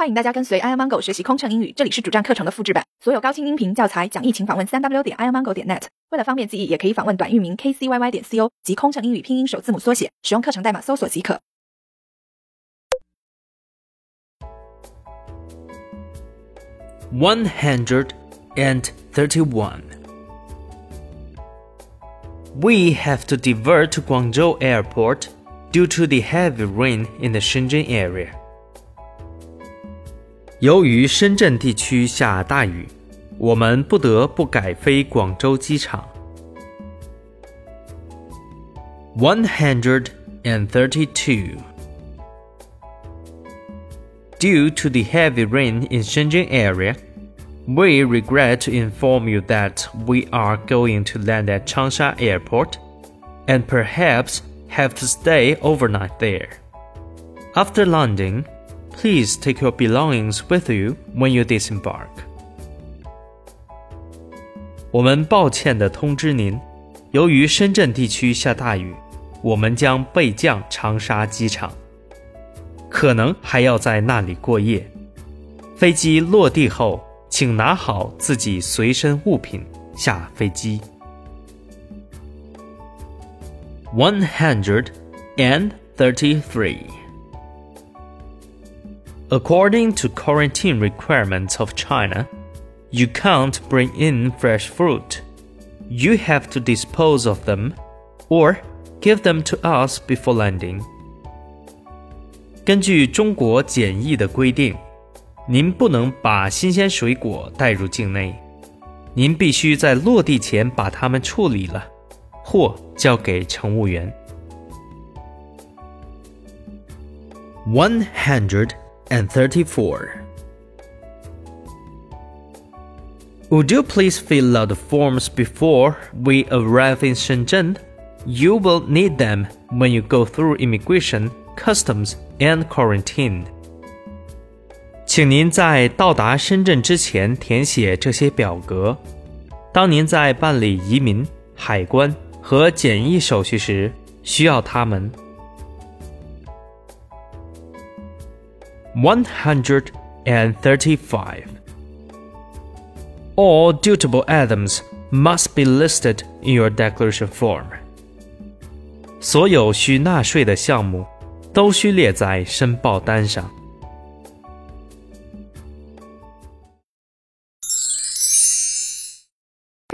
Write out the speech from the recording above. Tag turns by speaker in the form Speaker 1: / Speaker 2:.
Speaker 1: 欢迎大家跟随 i amango 学习空乘英语，这里是主站课程的复制版，所有高清音频教材讲义，请访问三 w 点 i amango 点 net。为了方便记忆，也可以访问短域名 kcyy 点 co 及空乘英语拼音首字母缩写，使用课程代码搜索即可。
Speaker 2: One hundred and thirty-one. We have to divert to Guangzhou Airport due to the heavy rain in the Shenzhen area. 由于深圳地区下大雨，我们不得不改飞广州机场。One hundred and thirty-two. Due to the heavy rain in Shenzhen area, we regret to inform you that we are going to land at Changsha Airport and perhaps have to stay overnight there. After landing, please take your belongings with you when you disembark. 我们抱歉地通知您，由于深圳地区下大雨，我们将备降长沙机场，可能还要在那里过夜。飞机落地后，请拿好自己随身物品，下飞机。One hundred and thirty-three. According to quarantine requirements of China, you can't bring in fresh fruit. You have to dispose of them or give them to us before landing. 根据中国检疫的规定，您不能把新鲜水果带入境内，您必须在落地前把它们处理了，或交给乘务员。One hundred and thirty-four. Would you please fill out the forms before we arrive in Shenzhen? You will need them when you go through immigration, customs, and quarantine. 请您在到达深圳之前填写这些表格。当您在办理移民、海关和检疫手续时，需要它们。 135. All dutiable atoms must be listed in your declaration form. 所有需纳税的项目都需列在申报单上。